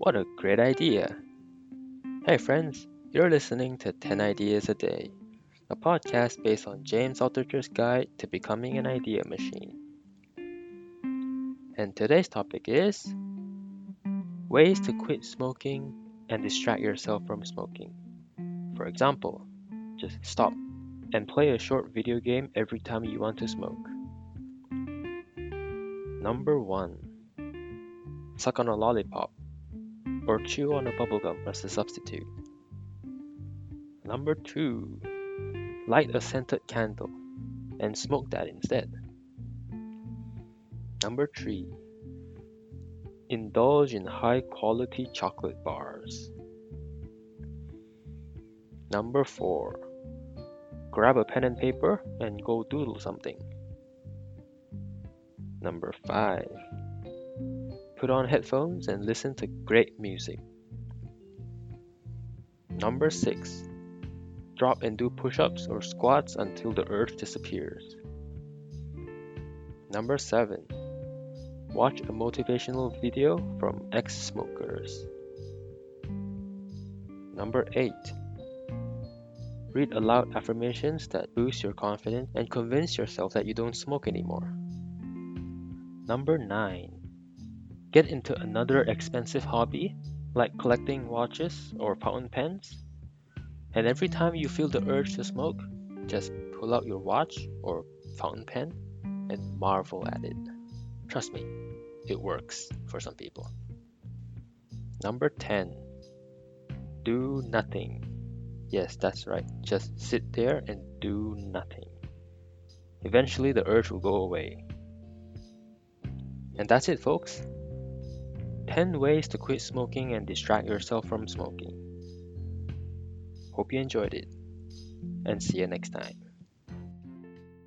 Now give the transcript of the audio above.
What a great idea! Hey, friends, you're listening to 10 Ideas a Day, a podcast based on James Altucher's guide to becoming an idea machine. And today's topic is ways to quit smoking and distract yourself from smoking. For example, just stop and play a short video game every time you want to smoke. Number 1 Suck on a lollipop or chew on a bubblegum as a substitute. Number 2 Light a scented candle and smoke that instead. Number 3 Indulge in high quality chocolate bars. Number 4 Grab a pen and paper and go doodle something. Number 5. Put on headphones and listen to great music. Number 6. Drop and do push ups or squats until the urge disappears. Number 7. Watch a motivational video from ex smokers. Number 8. Read aloud affirmations that boost your confidence and convince yourself that you don't smoke anymore. Number 9. Get into another expensive hobby like collecting watches or fountain pens. And every time you feel the urge to smoke, just pull out your watch or fountain pen and marvel at it. Trust me, it works for some people. Number 10. Do nothing. Yes, that's right. Just sit there and do nothing. Eventually, the urge will go away. And that's it, folks. 10 ways to quit smoking and distract yourself from smoking. Hope you enjoyed it, and see you next time.